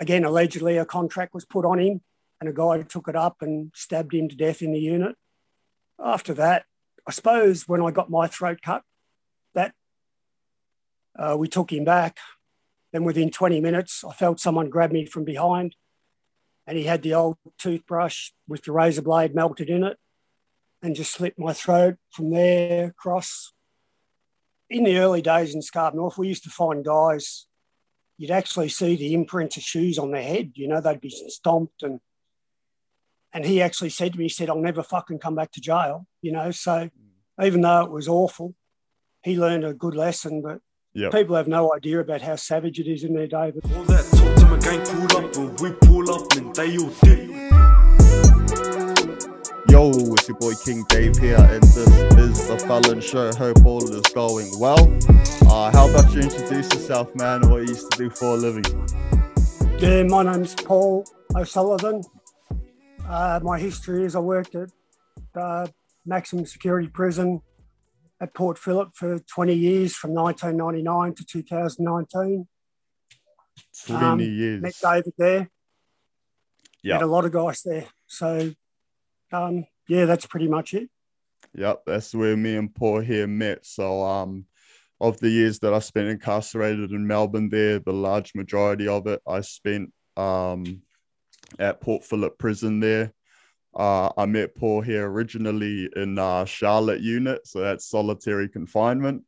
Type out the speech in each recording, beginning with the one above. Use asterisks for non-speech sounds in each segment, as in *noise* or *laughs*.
again, allegedly a contract was put on him and a guy took it up and stabbed him to death in the unit. After that, I suppose when I got my throat cut, that uh, we took him back. Then within 20 minutes, I felt someone grab me from behind and he had the old toothbrush with the razor blade melted in it and just slit my throat from there across. In the early days in Scarborough North, we used to find guys, you'd actually see the imprint of shoes on their head. You know, they'd be stomped and and he actually said to me, he said, I'll never fucking come back to jail, you know. So even though it was awful, he learned a good lesson, but Yep. people have no idea about how savage it is in there, David. All that talk to my gang pull up and we pull up and they all dip. Yo, it's your boy King Dave here, and this is the Fallon Show. Hope all is going well. Uh, how about you introduce yourself, man, and what you used to do for a living? Yeah, my name's Paul O'Sullivan. Uh, my history is I worked at uh, maximum security prison at Port Phillip for 20 years from 1999 to 2019. 20 Um, years. Met David there. Yeah. Met a lot of guys there. So, um, yeah, that's pretty much it. Yep, that's where me and Paul here met. So, um, of the years that I spent incarcerated in Melbourne, there, the large majority of it I spent um, at Port Phillip Prison there. Uh, I met Paul here originally in uh, Charlotte unit, so that's solitary confinement.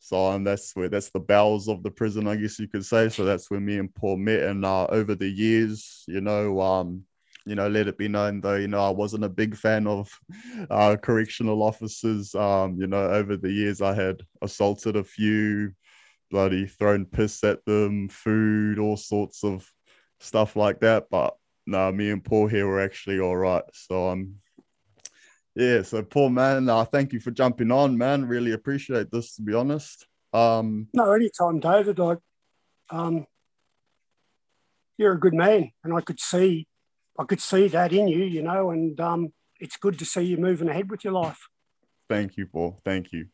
So um, that's where that's the bowels of the prison, I guess you could say. So that's where me and Paul met, and uh, over the years, you know, um, you know, let it be known though, you know, I wasn't a big fan of uh, correctional officers. Um, you know, over the years, I had assaulted a few, bloody thrown piss at them, food, all sorts of stuff like that. But no, me and Paul here were actually all right. So um, yeah. So Paul, man, uh, thank you for jumping on, man. Really appreciate this, to be honest. Um, No, anytime, David. Like, um, you're a good man, and I could see, I could see that in you, you know. And um, it's good to see you moving ahead with your life. Thank you, Paul. Thank you.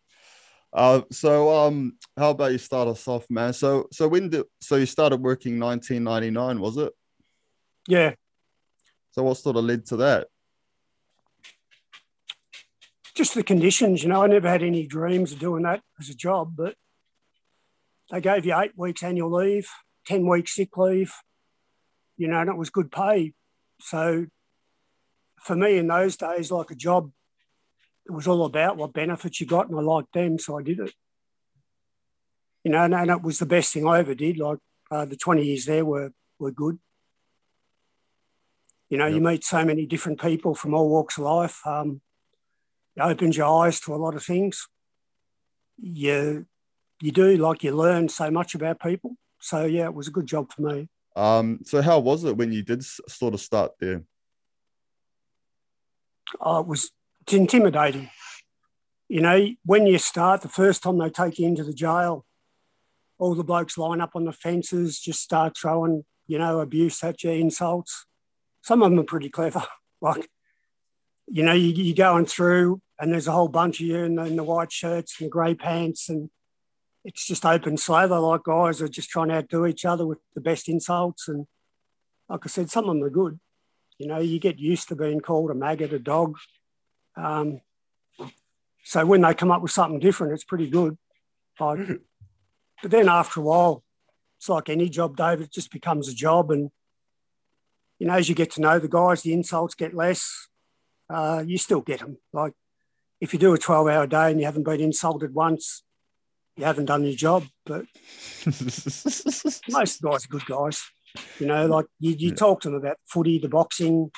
Uh, so um, how about you start us off, man? So so when did so you started working 1999, was it? Yeah, So what sort of led to that? just the conditions, you know. I never had any dreams of doing that as a job, but they gave you eight weeks annual leave, ten weeks sick leave, you know, and it was good pay. So for me in those days, like a job, it was all about what benefits you got, and I liked them, so I did it. You know, and, and it was the best thing I ever did. Like uh, the twenty years there were were good. You know, you meet so many different people from all walks of life. Um, it opens your eyes to a lot of things. You you do like you learn so much about people. So yeah, it was a good job for me. Um, so how was it when you did sort of start there? Oh, it was it's intimidating. You know, when you start, the first time they take you into the jail, all the blokes line up on the fences, just start throwing, you know, abuse at you, insults. Some of them are pretty clever. *laughs* Like, you know, you, you're going through and there's a whole bunch of you in the, in the white shirts and the grey pants, and it's just open slather. Like guys are just trying to outdo each other with the best insults. And like I said, some of them are good. You know, you get used to being called a maggot, a dog. Um, so when they come up with something different, it's pretty good. Like, but then after a while, it's like any job, David, it just becomes a job. And, you know, as you get to know the guys, the insults get less. Uh, you still get them. Like, if you do a 12 hour day and you haven't been insulted once, you haven't done your job. But *laughs* most guys are good guys. You know, like you, you Yeah. talk to them about footy, the boxing,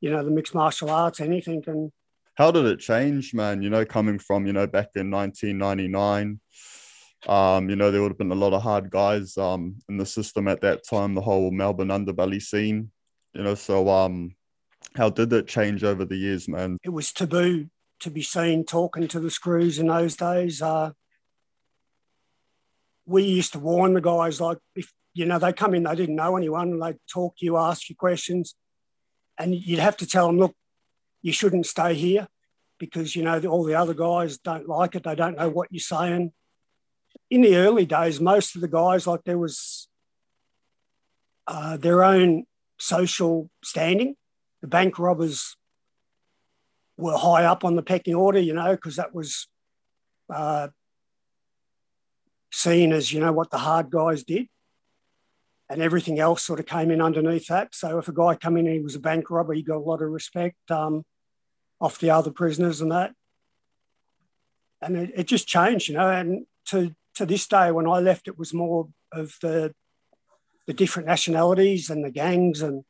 you know, the mixed martial arts, anything. And how did it change, man? You know, coming from, you know, back in 1999, um, you know, there would have been a lot of hard guys um, in the system at that time, the whole Melbourne underbelly scene, you know, so um, how did it change over the years, man? it was taboo to be seen talking to the screws in those days. Uh, we used to warn the guys, like, if, you know, they come in, they didn't know anyone, they'd talk to you, ask you questions. And you'd have to tell them, look, you shouldn't stay here because, you know, all the other guys don't like it. They don't know what you're saying. In the early days, most of the guys, like, there was uh, their own social standing. The bank robbers were high up on the pecking order, you know, because that was uh, seen as, you know, what the hard guys did. And everything else sort of came in underneath that. So if a guy come in and he was a bank robber, he got a lot of respect um, off the other prisoners and that. And it, it just changed, you know. And to to this day, when I left, it was more of the the different nationalities and the gangs and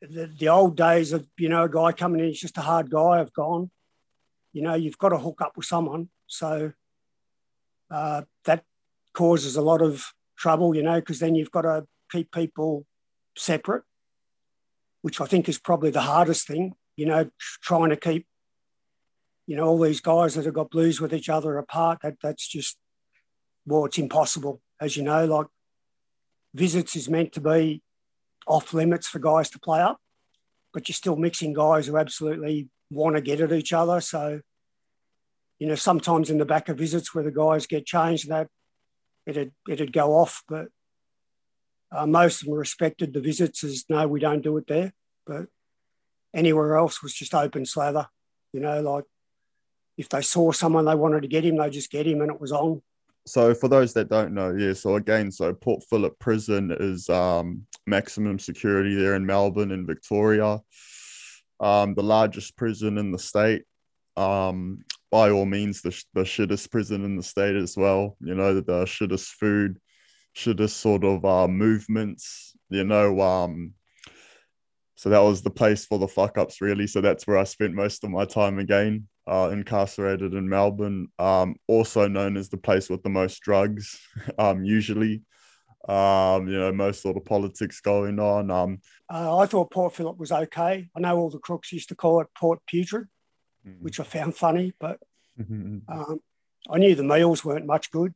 the, the old days of you know a guy coming in, he's just a hard guy. Have gone. You know, you've got to hook up with someone. So uh, that causes a lot of trouble. You know, because then you've got to keep people separate, which I think is probably the hardest thing. You know, trying to keep you know all these guys that have got blues with each other apart. That that's just well, it's impossible, as you know. Like visits is meant to be off limits for guys to play up, but you're still mixing guys who absolutely want to get at each other. So, you know, sometimes in the back of visits where the guys get changed, that it'd it'd go off, but uh, most of them respected the visits as no, we don't do it there. But anywhere else was just open slather. You know, like if they saw someone they wanted to get him, they just get him, and it was on so for those that don't know, yeah, so again, so Port Phillip Prison is um, maximum security there in Melbourne and Victoria, um, the largest prison in the state. Um, by all means, the, the shittest prison in the state as well. You know, the shittest food, shittest sort of uh, movements. You know, um, so that was the place for the fuck ups, really. So that's where I spent most of my time again uh, incarcerated in Melbourne, um, also known as the place with the most drugs, *laughs* um, usually. Um, you know, most sort of politics going on. Um, uh, I thought Port Phillip was okay. I know all the crooks used to call it Port Putrid, mm-hmm. which I found funny, but um, I knew the meals weren't much good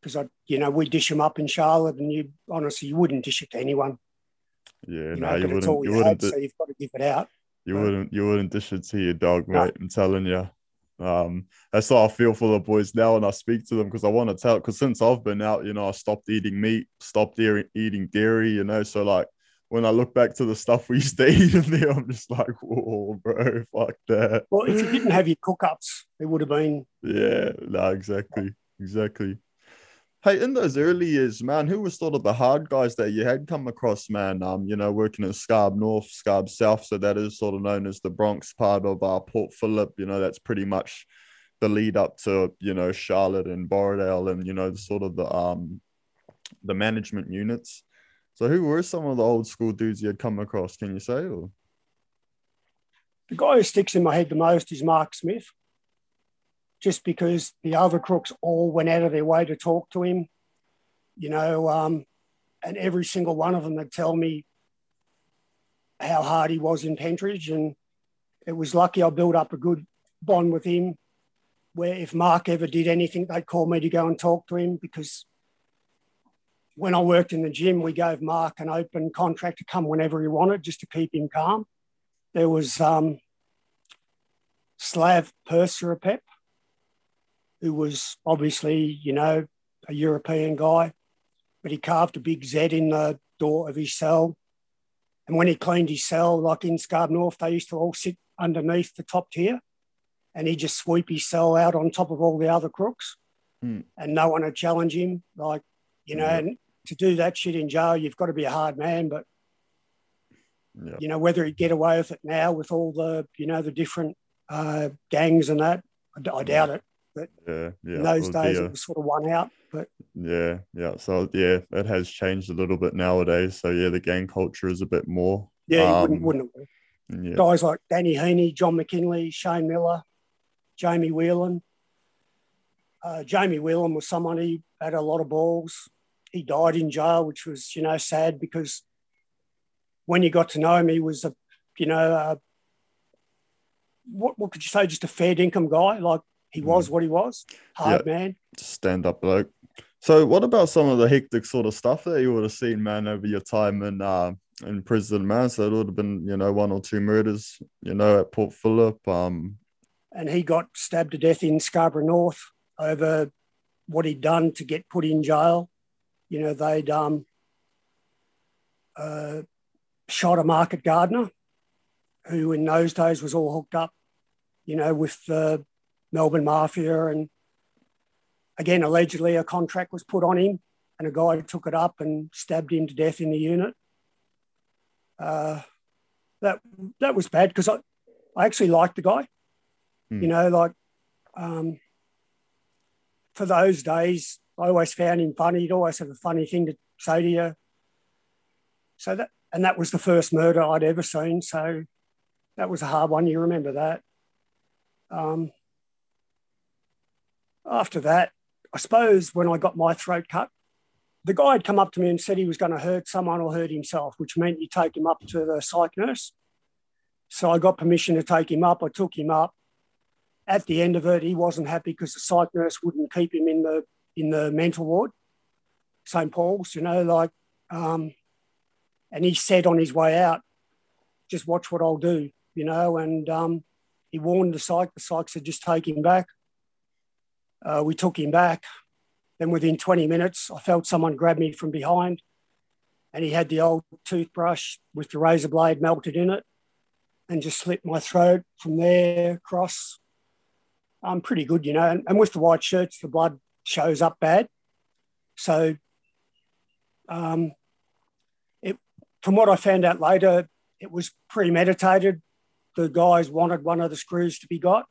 because I, you know, we dish them up in Charlotte, and you honestly you wouldn't dish it to anyone. Yeah, you know, no, you wouldn't. You, you wouldn't. Had, so you've got to give it out. You wouldn't you wouldn't dish it to your dog, mate. No. I'm telling you. Um, that's how I feel for the boys now, and I speak to them because I want to tell. Because since I've been out, you know, I stopped eating meat, stopped eating dairy. You know, so like when I look back to the stuff we used to eat in there, I'm just like, whoa, bro, fuck that. Well, if you didn't have your cook ups, it would have been. Yeah, no, exactly, exactly. Hey, in those early years, man, who was sort of the hard guys that you had come across, man? Um, you know, working in Scarb North, Scarb South, so that is sort of known as the Bronx part of uh, Port Phillip. You know, that's pretty much the lead up to you know Charlotte and Borrowdale, and you know the sort of the um the management units. So, who were some of the old school dudes you had come across? Can you say? Or? The guy who sticks in my head the most is Mark Smith just because the other crooks all went out of their way to talk to him, you know, um, and every single one of them would tell me how hard he was in Pentridge. And it was lucky I built up a good bond with him where if Mark ever did anything, they'd call me to go and talk to him because when I worked in the gym, we gave Mark an open contract to come whenever he wanted just to keep him calm. There was um, Slav Pep who was obviously, you know, a European guy, but he carved a big Z in the door of his cell. And when he cleaned his cell, like in Scarborough North, they used to all sit underneath the top tier and he'd just sweep his cell out on top of all the other crooks mm. and no one would challenge him. Like, you know, and to do that shit in jail, you've got to be a hard man. But, yeah. you know, whether he'd get away with it now with all the, you know, the different uh, gangs and that, I, I doubt it. But yeah, yeah. in those days, a, it was sort of one out. But yeah, yeah. So yeah, it has changed a little bit nowadays. So yeah, the gang culture is a bit more. Yeah, um, wouldn't, wouldn't it? Yeah. Guys like Danny Heaney, John McKinley, Shane Miller, Jamie Whelan. Uh, Jamie Whelan was someone who had a lot of balls. He died in jail, which was, you know, sad because when you got to know him, he was a, you know, uh, what, what could you say, just a fair income guy. Like he mm. was what he was, hard yeah. man. Stand up bloke. So, what about some of the hectic sort of stuff that you would have seen, man, over your time in uh, in prison, man? So it would have been, you know, one or two murders, you know, at Port Phillip. Um, and he got stabbed to death in Scarborough North over what he'd done to get put in jail. You know, they'd um, uh, shot a market gardener who in those days was all hooked up, you know, with the Melbourne Mafia. And again, allegedly a contract was put on him and a guy took it up and stabbed him to death in the unit. Uh, that that was bad because I, I actually liked the guy. Hmm. You know, like um, for those days, I always found him funny. He'd always have a funny thing to say to you. So that and that was the first murder I'd ever seen. So that was a hard one. You remember that. Um, after that, I suppose when I got my throat cut, the guy had come up to me and said he was going to hurt someone or hurt himself, which meant you take him up to the psych nurse. So I got permission to take him up. I took him up. At the end of it, he wasn't happy because the psych nurse wouldn't keep him in the in the mental ward, St Paul's. You know, like, um, and he said on his way out, "Just watch what I'll do." You know, and um, he warned the psych. The psych said, "Just take him back." Uh, we took him back. Then within 20 minutes, I felt someone grab me from behind and he had the old toothbrush with the razor blade melted in it and just slit my throat from there across. I'm pretty good, you know. And, and with the white shirts, the blood shows up bad. So, um, it, from what I found out later, it was premeditated. The guys wanted one of the screws to be got,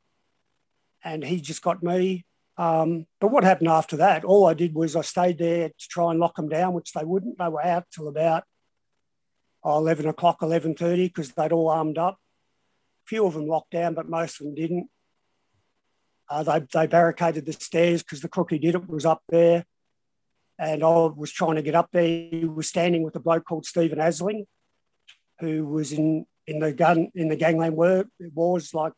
and he just got me. Um, but what happened after that? All I did was I stayed there to try and lock them down, which they wouldn't. They were out till about oh, 11 o'clock, 11.30, because they'd all armed up. A few of them locked down, but most of them didn't. Uh, they, they barricaded the stairs because the crook who did it was up there. And I was trying to get up there. He was standing with a bloke called Stephen Asling, who was in, in the gun in the gangland war, wars. Like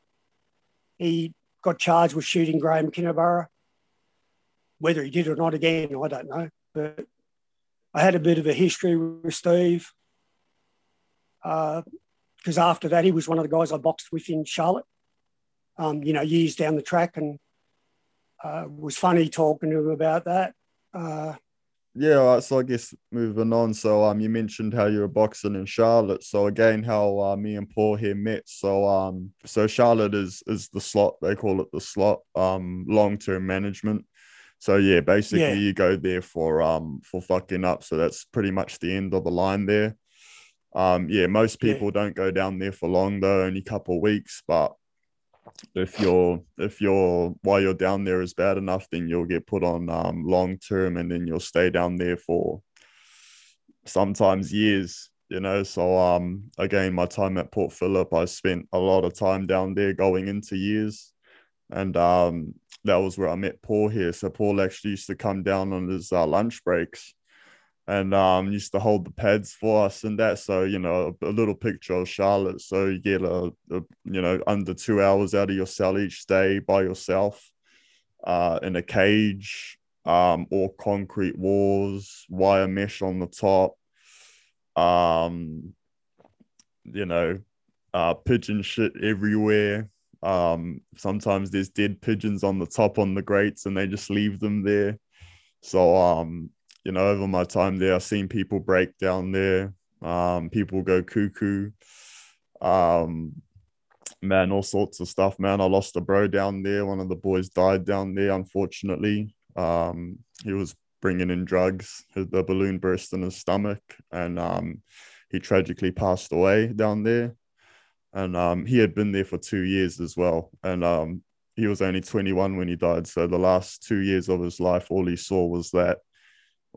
he got charged with shooting Graham Kinniburgh. Whether he did or not again, I don't know. But I had a bit of a history with Steve because uh, after that, he was one of the guys I boxed with in Charlotte, um, you know, years down the track. And uh, was funny talking to him about that. Uh, yeah, right, so I guess moving on. So um, you mentioned how you were boxing in Charlotte. So again, how uh, me and Paul here met. So um, so Charlotte is is the slot. They call it the slot. Um, long term management. So yeah, basically Yeah. you go there for um for fucking up. So that's pretty much the end of the line there. Um, yeah, most Yeah. people don't go down there for long though, only a couple of weeks. But if you're if you're while you're down there is bad enough, then you'll get put on um long term, and then you'll stay down there for sometimes years. You know, so um again, my time at Port Phillip, I spent a lot of time down there, going into years, and um that was where I met Paul here. So Paul actually used to come down on his uh, lunch breaks and um used to hold the pads for us and that. So you know a, a little picture of charlotte. So you get a, a you know under two hours out of your cell each day by yourself uh in a cage um or concrete walls wire mesh on the top um you know uh pigeon shit everywhere. Um sometimes there's dead pigeons on the top on the grates and they just leave them there. So um you know, over my time there, I've seen people break down there. Um, people go cuckoo. Um, man, all sorts of stuff, man. I lost a bro down there. One of the boys died down there, unfortunately. Um, he was bringing in drugs. The balloon burst in his stomach, and um, he tragically passed away down there. And um, he had been there for two years as well. And um, he was only 21 when he died. So the last two years of his life, all he saw was that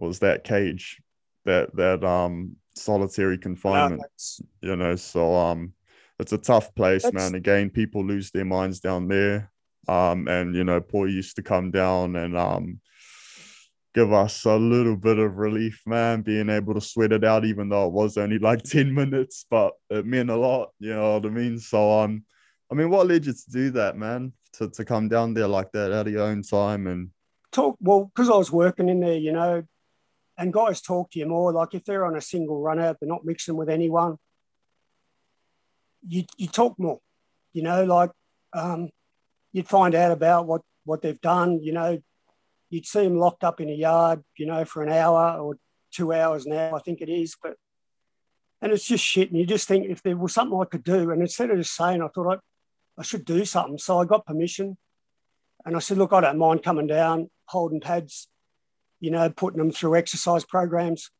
was that cage, that that um solitary confinement. that's- You know, so um, it's a tough place, That's- man. Again, people lose their minds down there. Um, and you know, Paul used to come down and um give us a little bit of relief, man, being able to sweat it out, even though it was only like *laughs* 10 minutes, but it meant a lot, you know what I mean? So um, I mean, what led you to do that, man? To to come down there like that out of your own time and talk well because I was working in there, you know, and guys talk to you more. Like if they're on a single run out, they're not mixing with anyone. You you talk more, you know, like um, you'd find out about what what they've done. You know, you'd see them locked up in a yard, you know, for an hour or two hours now, I think it is. But And it's just shit. And you just think if there was something I could do, and instead of just saying, I thought I, I should do something. So I got permission and I said, look, I don't mind coming down, holding pads, you know, putting them through exercise programs.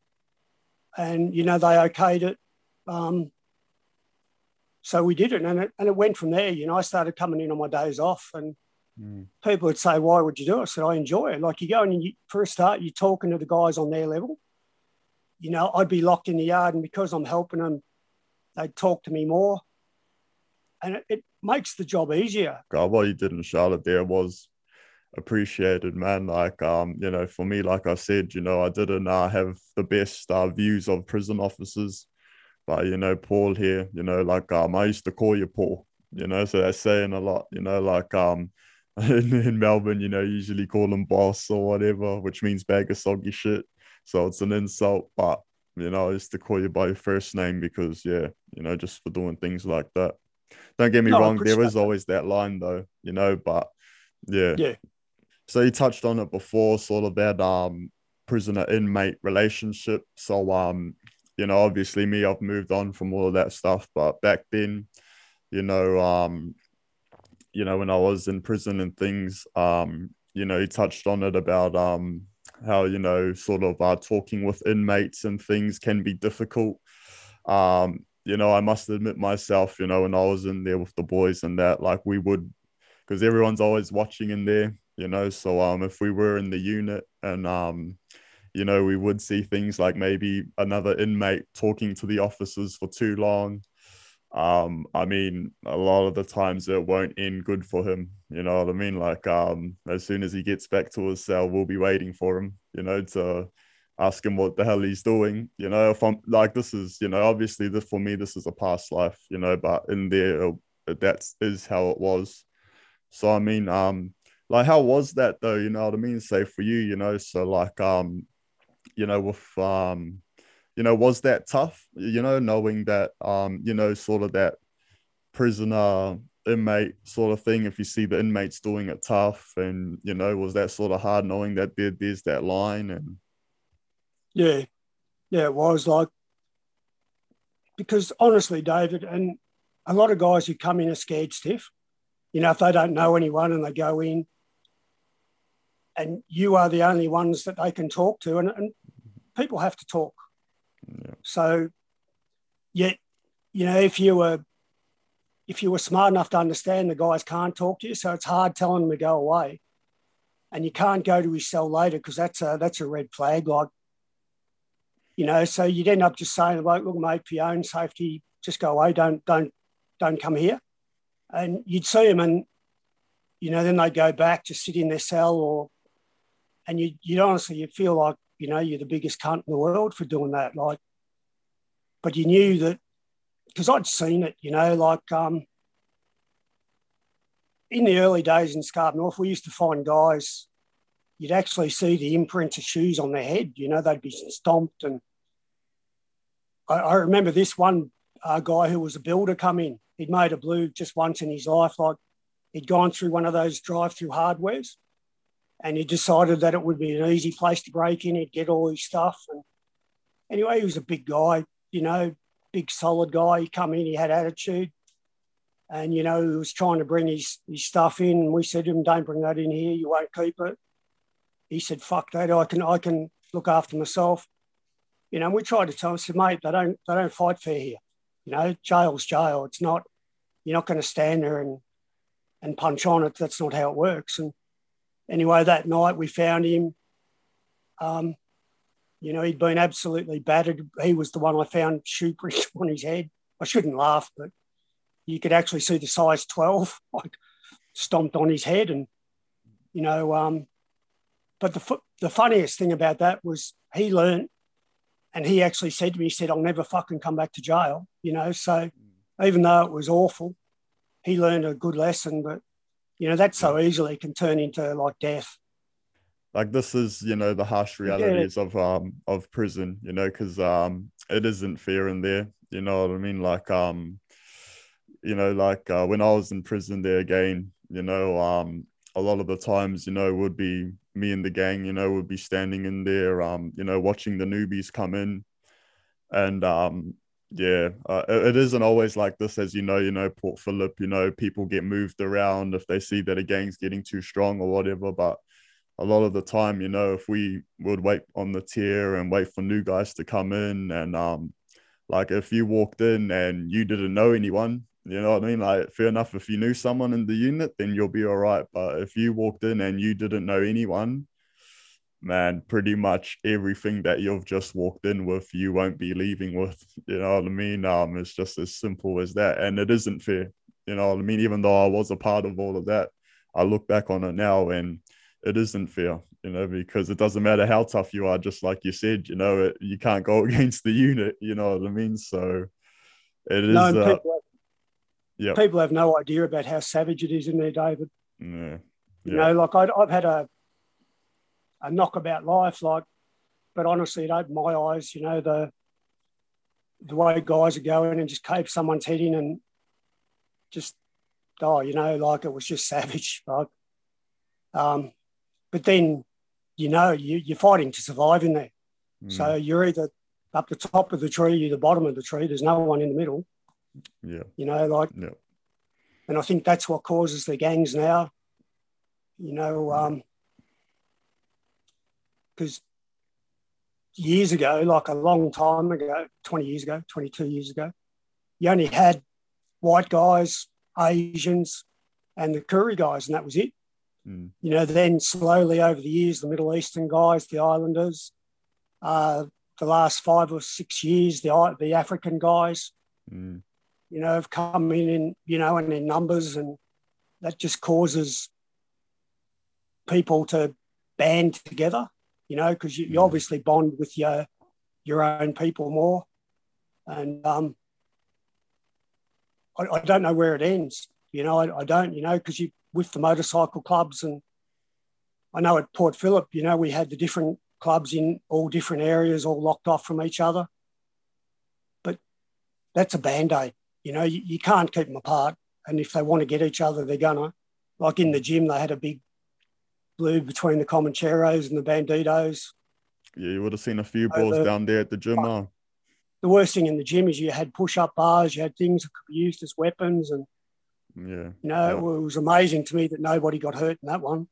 And, you know, they okayed it. Um, so we did it and, it and it went from there. You know, I started coming in on my days off and mm. people would say, why would you do it? I said, I enjoy it. Like you go and you, for a start, you're talking to the guys on their level. You know, I'd be locked in the yard and because I'm helping them, they'd talk to me more. And it, it makes the job easier. God, what you did in Charlotte there was appreciated, man. Like, um, you know, for me, like I said, you know, I didn't uh, have the best uh, views of prison officers but you know, Paul here, you know, like um, I used to call you Paul, you know, so that's saying a lot, you know, like um, in, in Melbourne, you know, usually call him boss or whatever, which means bag of soggy shit. So it's an insult, but you know, I used to call you by your first name because, yeah, you know, just for doing things like that. Don't get me no, wrong, there is always that line though, you know, but yeah. Yeah. So you touched on it before, sort of that um prisoner inmate relationship. So um you know, obviously me, I've moved on from all of that stuff, but back then, you know, um, you know, when I was in prison and things, um, you know, he touched on it about um how, you know, sort of uh, talking with inmates and things can be difficult. Um, you know, I must admit myself, you know, when I was in there with the boys and that, like we would, because everyone's always watching in there, you know. So um, if we were in the unit and um, you know, we would see things like maybe another inmate talking to the officers for too long. Um, I mean, a lot of the times it won't end good for him. You know what I mean? Like, um, as soon as he gets back to his cell, we'll be waiting for him, you know, to ask him what the hell he's doing. You know, if I'm like, this is, you know, obviously this for me, this is a past life, you know, but in there, that is is how it was. So, I mean, um, like, how was that though? You know what I mean? Say for you, you know, so like, um, you know, with um, you know, was that tough? You know, knowing that um, you know, sort of that prisoner inmate sort of thing. If you see the inmates doing it tough, and you know, was that sort of hard knowing that there, there's that line and yeah, yeah, it was like because honestly, David, and a lot of guys who come in are scared stiff. You know, if they don't know anyone and they go in, and you are the only ones that they can talk to, and, and people have to talk. Yeah. So, yet, you know, if you were if you were smart enough to understand the guys can't talk to you, so it's hard telling them to go away, and you can't go to his cell later because that's a that's a red flag. Like, you know, so you'd end up just saying, like, look, mate, for your own safety, just go away. Don't don't don't come here." And you'd see them, and you know, then they'd go back, just sit in their cell, or and you you honestly you feel like you know, you're the biggest cunt in the world for doing that. Like, but you knew that because I'd seen it, you know, like um, in the early days in Scarborough North, we used to find guys, you'd actually see the imprints of shoes on their head, you know, they'd be stomped. And I, I remember this one uh, guy who was a builder come in. He'd made a blue just once in his life, like he'd gone through one of those drive through hardwares and he decided that it would be an easy place to break in. He'd get all his stuff. And anyway, he was a big guy, you know, big solid guy. He come in, he had attitude. And, you know, he was trying to bring his, his stuff in. And we said to him, don't bring that in here. You won't keep it. He said, fuck that. I can, I can look after myself. You know, and we tried to tell him, said, mate, they don't, they don't fight fair here. You know, jail's jail. It's not, you're not going to stand there and, and punch on it. That's not how it works. And, anyway, that night we found him. Um, you know, he'd been absolutely battered. He was the one I found shoe *laughs* on his head. I shouldn't laugh, but you could actually see the size 12 *laughs* like stomped on his head. And, you know, um, but the, the funniest thing about that was he learned and he actually said to me, he said, I'll never fucking come back to jail, you know. So even though it was awful, he learned a good lesson. But you know that so easily can turn into like death. Like this is you know the harsh realities yeah. of um of prison you know because um it isn't fair in there you know what i mean? Like um you know like uh, when i was in prison there again you know um a lot of the times you know would be me and the gang you know would be standing in there um you know watching the newbies come in and um Yeah, uh, it isn't always like this, as you know. You know, Port Phillip. You know, people get moved around if they see that a gang's getting too strong or whatever. But a lot of the time, you know, if we would wait on the tier and wait for new guys to come in, and um, like if you walked in and you didn't know anyone, you know what I mean? Like, fair enough. If you knew someone in the unit, then you'll be all right. But if you walked in and you didn't know anyone, man, pretty much everything that you've just walked in with, you won't be leaving with. You know what I mean? Um, it's just as simple as that, and it isn't fair. You know what I mean? Even though I was a part of all of that, I look back on it now, and it isn't fair. You know, because it doesn't matter how tough you are. Just like you said, you know, it, you can't go *laughs* against the unit. You know what I mean? So it is. No, uh, people, have, people have no idea about how savage it is in there, David. Yeah. You know, like i I've had a a knockabout life. Like, but honestly, it opened my eyes. You know the the way guys are going and just cave someone's head in and just oh, you know, like it was just *laughs* savage. Like, um, but then you know you, you're fighting to survive in there. Mm. So you're either up the top of the tree, you're the bottom of the tree. There's no one in the middle. Yeah. You know, like, yeah. and I think that's what causes the gangs now. You know, um, because years ago, like a long time ago, 20 years ago, 22 years ago, you only had white guys, Asians, and the Koori guys, and that was it. Mm. You know, then slowly over the years, the Middle Eastern guys, the Islanders, uh, the last five or six years, the the African guys, mm. you know, have come in, in you know, and in numbers, and that just causes people to band together you know, because you, you, obviously bond with your your own people more. And um, I, I, don't know where it ends. You know, I, I don't. You know, because you with the motorcycle clubs, and I know at Port Phillip, you know, we had the different clubs in all different areas, all locked off from each other. But that's a band aid. You know, you, you can't keep them apart. And if they want to get each other, they're gonna. Like in the gym, they had a big blue between the Comancheros and the Bandidos. Yeah, you would have seen a few balls the, down there at the gym. Huh? The worst thing in the gym is you had push-up bars, you had things that could be used as weapons, and yeah, you know, yeah. it was amazing to me that nobody got hurt in that one.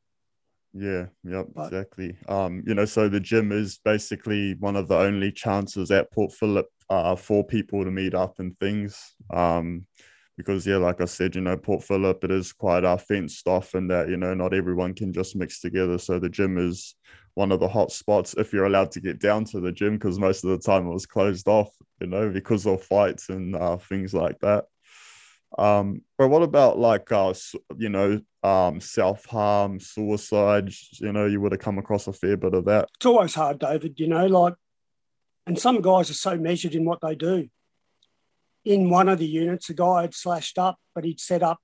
Yeah, yep, but, exactly. Um, you know, so the gym is basically one of the only chances at Port Phillip uh, for people to meet up and things. Um, because yeah, like I said, you know, Port Phillip it is quite uh, fenced off, and that you know not everyone can just mix together. So the gym is one of the hot spots if you're allowed to get down to the gym, because most of the time it was closed off, you know, because of fights and uh, things like that. Um, but what about like uh, you know, um, self harm, suicide? You know, you would have come across a fair bit of that. It's always hard, David. You know, like, and some guys are so measured in what they do in one of the units, a guy had slashed up, but he'd set up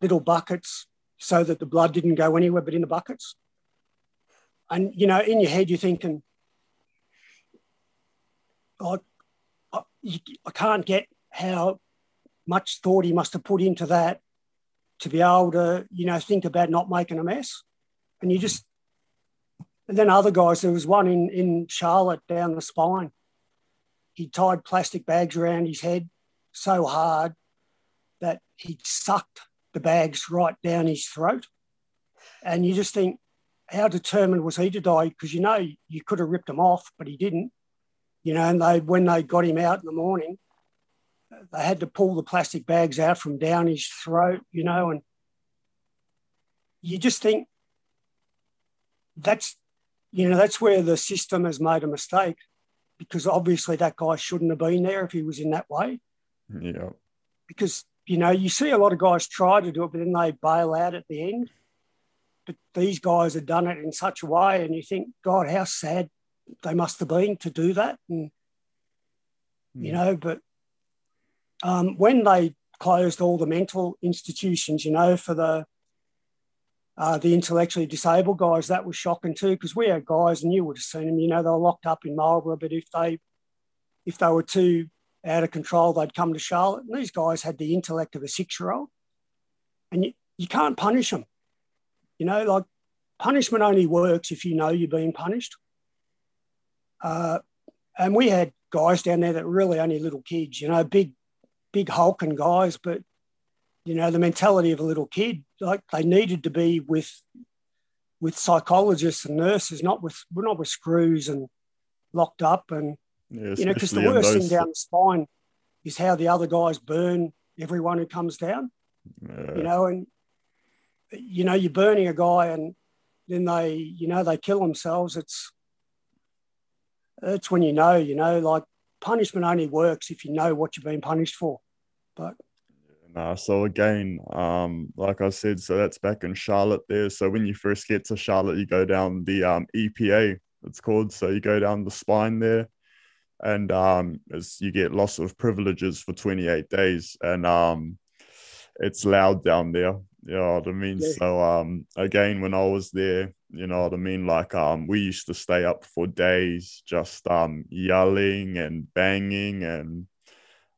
little buckets so that the blood didn't go anywhere but in the buckets. And, you know, in your head, you're thinking, oh, I, I, I can't get how much thought he must have put into that to be able to, you know, think about not making a mess. And you just, and then other guys, there was one in, in Charlotte down the spine. He tied plastic bags around his head so hard that he sucked the bags right down his throat. And you just think, how determined was he to die? Because you know you could have ripped him off, but he didn't. You know, and they when they got him out in the morning, they had to pull the plastic bags out from down his throat, you know, and you just think that's you know, that's where the system has made a mistake because obviously that guy shouldn't have been there if he was in that way. Yeah. Because, you know, you see a lot of guys try to do it, but then they bail out at the end. But these guys have done it in such a way, and you think, God, how sad they must have been to do that. And, mm. you hmm. know, but um, when they closed all the mental institutions, you know, for the uh, the intellectually disabled guys, that was shocking too, because we had guys, and you would have seen them, you know, they were locked up in Marlborough, but if they if they were too out of control, they'd come to Charlotte. And these guys had the intellect of a six year old. And you, you can't punish them. You know, like punishment only works if you know you're being punished. Uh, and we had guys down there that were really only little kids, you know, big, big hulking guys, but you know, the mentality of a little kid, like they needed to be with with psychologists and nurses, not with not with screws and locked up and Yeah, you know, because the worst thing down the spine is how the other guys burn everyone who comes down Yeah. you know, and you know, you're burning a guy and then they, you know, they kill themselves. It's it's when you know, you know, like punishment only works if you know what you're being punished for. But so again, um, like I said, so that's back in Charlotte there. So when you first get to Charlotte, you go down the um, EPA, it's called. So you go down the spine there, and um, as you get loss of privileges for 28 days, and um, it's loud down there. You know what I mean? Yeah. So um, again, when I was there, you know what I mean. Like um, we used to stay up for days, just um, yelling and banging and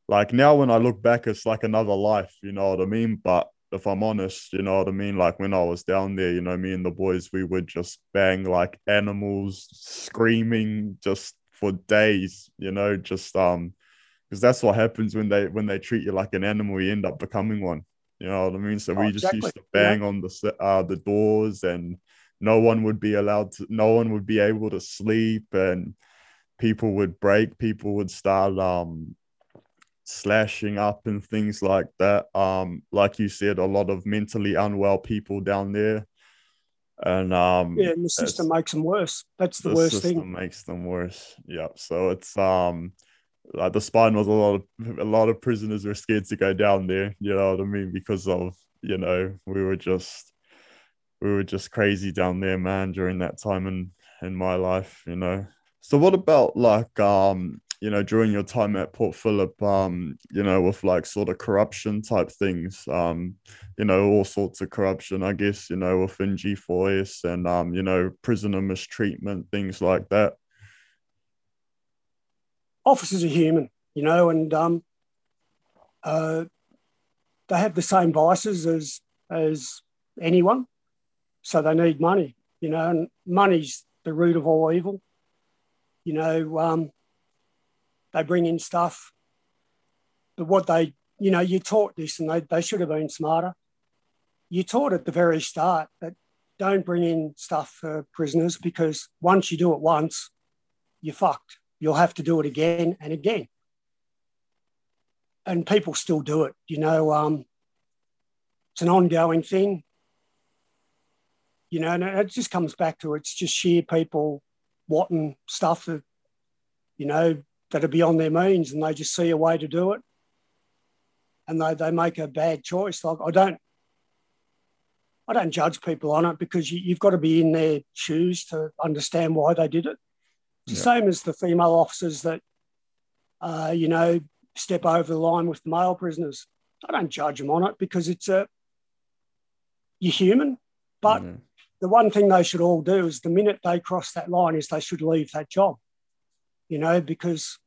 like now when I look back, it's like another life, you know what I mean? But if I'm honest, you know what I mean? Like when I was down there, you know, me and the boys, we would just bang like animals, screaming just for days, you know, just um because that's what happens when they when they treat you like an animal, you end up becoming one. You know what I mean? So Oh, we just exactly. used to Yeah. bang on the uh the doors and no one would be allowed to no one would be able to sleep and people would break, people would start um slashing up and things like that. Um, like you said, a lot of mentally unwell people down there. And um yeah, and the system makes them worse. That's the, the worst thing. makes them worse. Yeah. So it's um like the spine was a lot of a lot of prisoners were scared to go down there, you know what I mean? Because of, you know, we were just we were just crazy down there, man, during that time in in my life, you know. So what about like um you know during your time at Port Phillip um you know with like sort of corruption type things um you know all sorts of corruption I guess you know within G4S and um you know prisoner mistreatment things like that Officers are human, you know, and um, uh, they have the same vices as as anyone, so they need money, you know, and money's the root of all evil. You know, um, they bring in stuff, but what they, you know, you taught this, and they they should have been smarter. You taught at the very start that don't bring in stuff for prisoners because once you do it once, you're fucked. You'll have to do it again and again. And people still do it. You know, um, it's an ongoing thing. You know, and it just comes back to it's just sheer people wanting stuff that, you know, that are beyond their means and they just see a way to do it. And they, they make a bad choice. Like I don't I don't judge people on it because you, you've got to be in their shoes to understand why they did it. It's the same as the female officers that, uh, you know, step over the line with the male prisoners. I don't judge them on it because it's a, you're human. But Yeah. the one thing they should all do is the minute they cross that line is they should leave that job, you know, because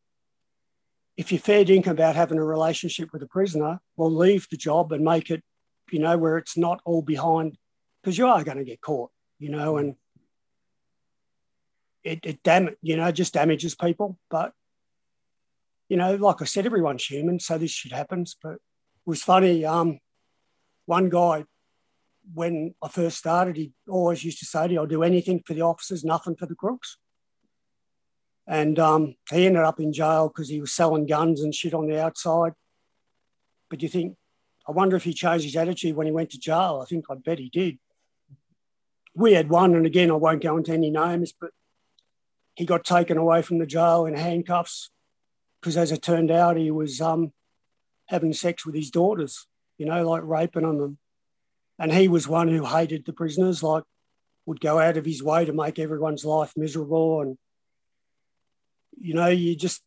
if you're fair dinkum about having a relationship with a prisoner, well, leave the job and make it, you know, where it's not all behind, because you are going to get caught, you know, and it, it dam- you know, just damages people. But, you know, like I said, everyone's human, so this shit happens. But it was funny. Um, one guy, when I first started, he always used to say to I'll do anything for the officers, nothing for the crooks. And um, he ended up in jail because he was selling guns and shit on the outside. But you think, I wonder if he changed his attitude when he went to jail. I think I bet he did. We had one, and again, I won't go into any names, but he got taken away from the jail in handcuffs because, as it turned out, he was um, having sex with his daughters, you know, like raping on them. And, and he was one who hated the prisoners, like would go out of his way to make everyone's life miserable. And, you know, you just,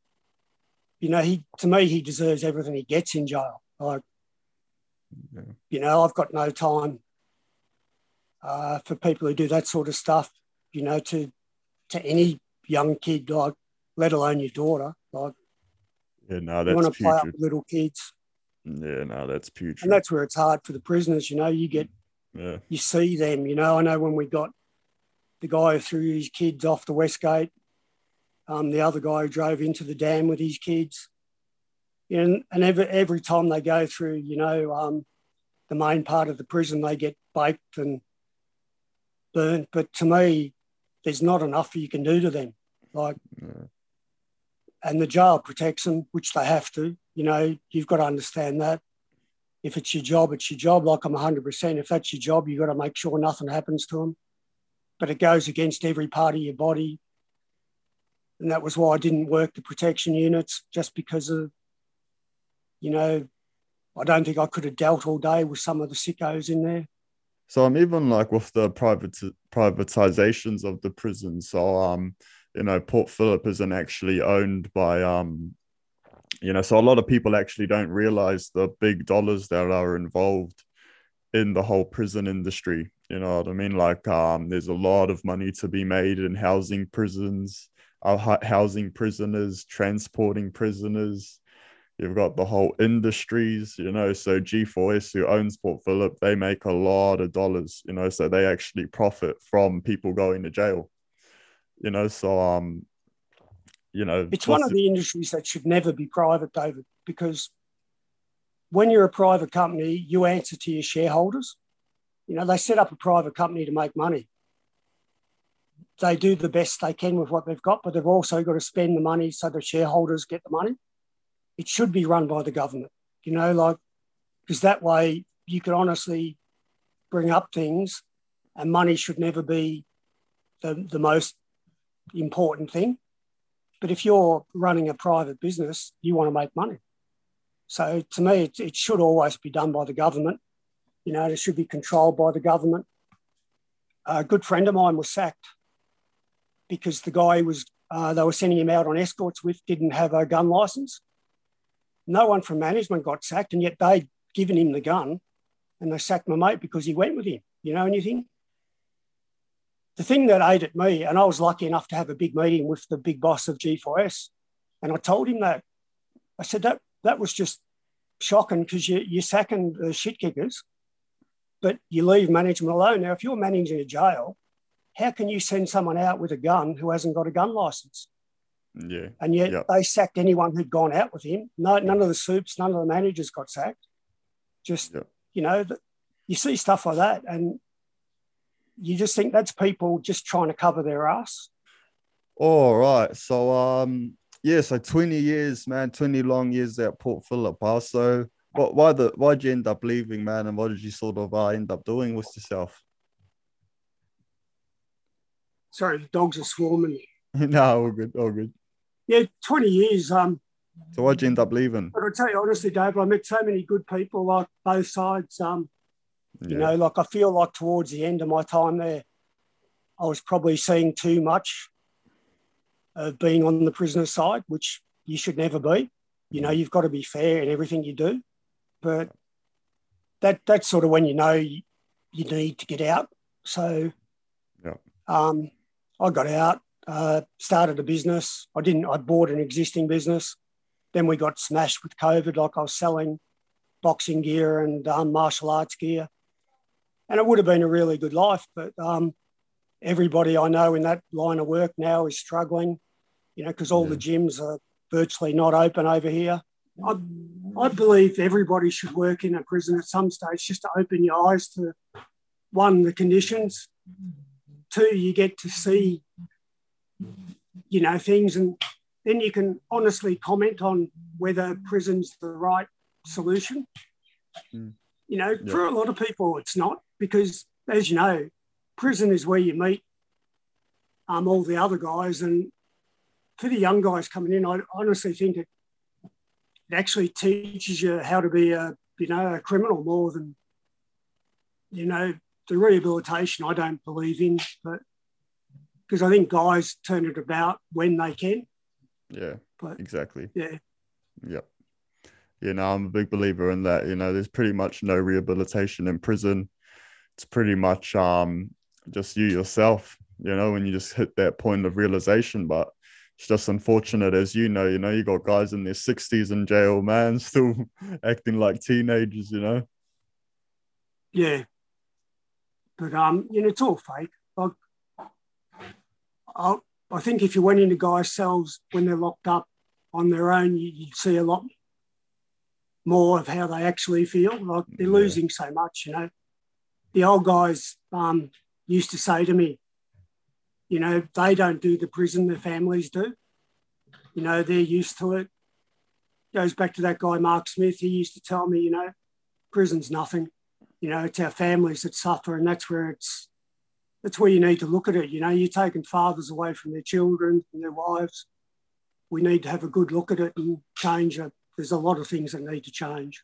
you know, he, to me, he deserves everything he gets in jail. Like, Yeah. you know, I've got no time uh, for people who do that sort of stuff, you know, to, to any young kid, like, let alone your daughter. Like, Yeah, no, you want to play up with little kids. Yeah, no, that's putrid. And that's where it's hard for the prisoners, you know, you get, yeah, you see them, you know. I know when we got the guy who threw his kids off the Westgate, um, the other guy who drove into the dam with his kids. And, and every, every time they go through, you know, um, the main part of the prison, they get baked and burnt. But to me, there's not enough you can do to them. Like, and the jail protects them, which they have to. You know, you've got to understand that. If it's your job, it's your job. Like I'm 100%. If that's your job, you've got to make sure nothing happens to them. But it goes against every part of your body. And that was why I didn't work the protection units, just because of, you know, I don't think I could have dealt all day with some of the sickos in there. So I'm even like with the private privatizations of the prison. So um, you know, Port Phillip isn't actually owned by um, you know, so a lot of people actually don't realize the big dollars that are involved in the whole prison industry. You know what I mean? Like um, there's a lot of money to be made in housing prisons, uh, housing prisoners, transporting prisoners You've got the whole industries, you know. So G4S, who owns Port Phillip, they make a lot of dollars, you know. So they actually profit from people going to jail, you know. So um, you know, it's one of the industries that should never be private, David, because when you're a private company, you answer to your shareholders. You know, they set up a private company to make money. They do the best they can with what they've got, but they've also got to spend the money so the shareholders get the money it should be run by the government, you know, like, because that way you could honestly bring up things and money should never be the, the most important thing. But if you're running a private business, you want to make money. So to me, it, it should always be done by the government. You know, it should be controlled by the government. A good friend of mine was sacked because the guy was uh, they were sending him out on escorts with didn't have a gun license no one from management got sacked, and yet they'd given him the gun and they sacked my mate because he went with him. You know anything? The thing that ate at me, and I was lucky enough to have a big meeting with the big boss of G4S, and I told him that. I said that that was just shocking because you, you're sacking the shit kickers, but you leave management alone. Now, if you're managing a jail, how can you send someone out with a gun who hasn't got a gun license? Yeah. And yet yep. they sacked anyone who'd gone out with him. No, none of the soups, none of the managers got sacked. Just, yep. you know, the, you see stuff like that and you just think that's people just trying to cover their ass. All right. So, um, yeah, so 20 years, man, 20 long years at Port Phillip. So, what, why the why did you end up leaving, man? And what did you sort of uh, end up doing with yourself? Sorry, the dogs are swarming. *laughs* no, all good, all good yeah, 20 years. Um, so why'd you end up leaving? But I'll tell you honestly, Dave, I met so many good people, like both sides. Um, yeah. You know, like I feel like towards the end of my time there, I was probably seeing too much of being on the prisoner side, which you should never be. You know, you've got to be fair in everything you do. But that that's sort of when you know you, you need to get out. So yeah. um, I got out uh, started a business. I didn't, I bought an existing business. Then we got smashed with COVID, like I was selling boxing gear and um, martial arts gear. And it would have been a really good life, but um, everybody I know in that line of work now is struggling, you know, because all yeah. the gyms are virtually not open over here. I, I believe everybody should work in a prison at some stage just to open your eyes to one, the conditions, two, you get to see you know, things. And then you can honestly comment on whether prison's the right solution. Mm. You know, yeah. for a lot of people, it's not because, as you know, prison is where you meet um, all the other guys. And for the young guys coming in, I honestly think it, it actually teaches you how to be a, you know, a criminal more than, you know, the rehabilitation I don't believe in, but because I think guys turn it about when they can. Yeah, but, exactly. Yeah. Yep. You know, I'm a big believer in that. You know, there's pretty much no rehabilitation in prison. It's pretty much um just you yourself, you know, when you just hit that point of realization. But it's just unfortunate, as you know, you know, you got guys in their 60s in jail, man, *laughs* still acting like teenagers, you know. Yeah. But um, you know, it's all fake. Like I, I think if you went into guys' cells when they're locked up on their own, you'd see a lot more of how they actually feel. Like they're yeah. losing so much, you know. The old guys um, used to say to me, you know, they don't do the prison, their families do. You know, they're used to it. Goes back to that guy, Mark Smith. He used to tell me, you know, prison's nothing. You know, it's our families that suffer, and that's where it's that's where you need to look at it. You know, you're taking fathers away from their children and their wives. We need to have a good look at it and change it. There's a lot of things that need to change.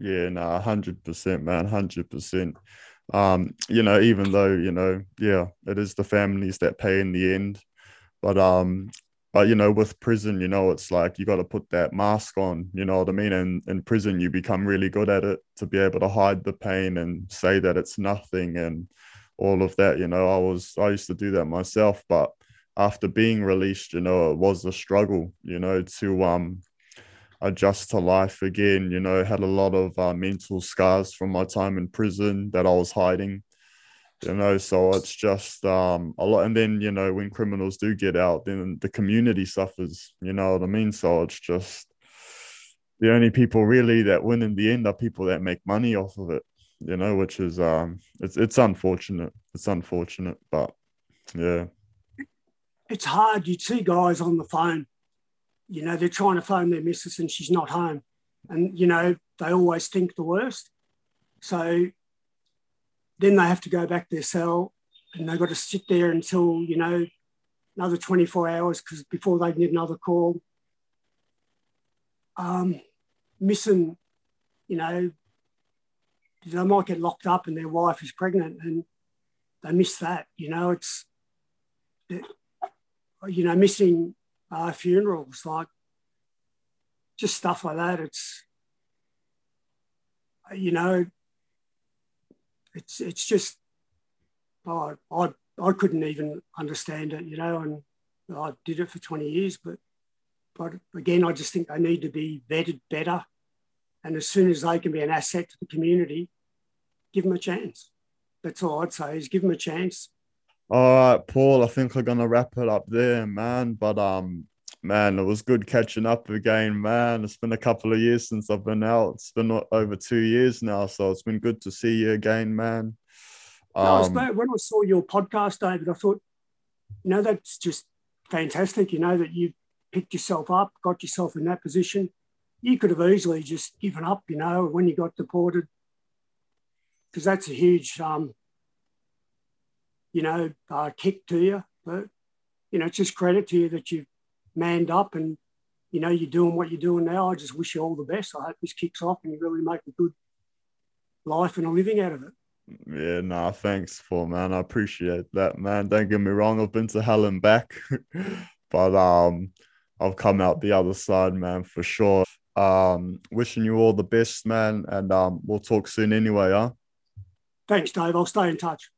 Yeah, no, hundred percent, man, hundred percent. Um, you know, even though you know, yeah, it is the families that pay in the end, but um, but you know, with prison, you know, it's like you got to put that mask on. You know what I mean? And in prison, you become really good at it to be able to hide the pain and say that it's nothing and all of that. You know, I was I used to do that myself, but after being released, you know, it was a struggle. You know, to um adjust to life again. You know, had a lot of uh, mental scars from my time in prison that I was hiding. You know, so it's just um, a lot. And then, you know, when criminals do get out, then the community suffers. You know what I mean? So it's just the only people really that win in the end are people that make money off of it. You know, which is um, it's it's unfortunate. It's unfortunate, but yeah, it's hard. You see guys on the phone you know, they're trying to phone their missus and she's not home. And, you know, they always think the worst. So then they have to go back to their cell and they've got to sit there until, you know, another 24 hours because before they get another call. Um, missing, you know, they might get locked up and their wife is pregnant and they miss that. You know, it's, you know, missing uh, funerals, like just stuff like that. It's you know, it's it's just oh, I I couldn't even understand it, you know, and I did it for twenty years, but but again, I just think they need to be vetted better, and as soon as they can be an asset to the community, give them a chance. That's all I'd say is give them a chance. All right, Paul. I think we're gonna wrap it up there, man. But um, man, it was good catching up again, man. It's been a couple of years since I've been out. It's been over two years now, so it's been good to see you again, man. Um, no, when I saw your podcast, David, I thought, you know, that's just fantastic. You know that you picked yourself up, got yourself in that position. You could have easily just given up, you know, when you got deported, because that's a huge um, you know, uh, kick to you. But, you know, it's just credit to you that you've manned up and, you know, you're doing what you're doing now. I just wish you all the best. I hope this kicks off and you really make a good life and a living out of it. Yeah, nah, thanks for man. I appreciate that, man. Don't get me wrong, I've been to hell and back, *laughs* but um, I've come out the other side, man, for sure. Um, wishing you all the best, man, and um, we'll talk soon anyway, huh? Thanks, Dave. I'll stay in touch.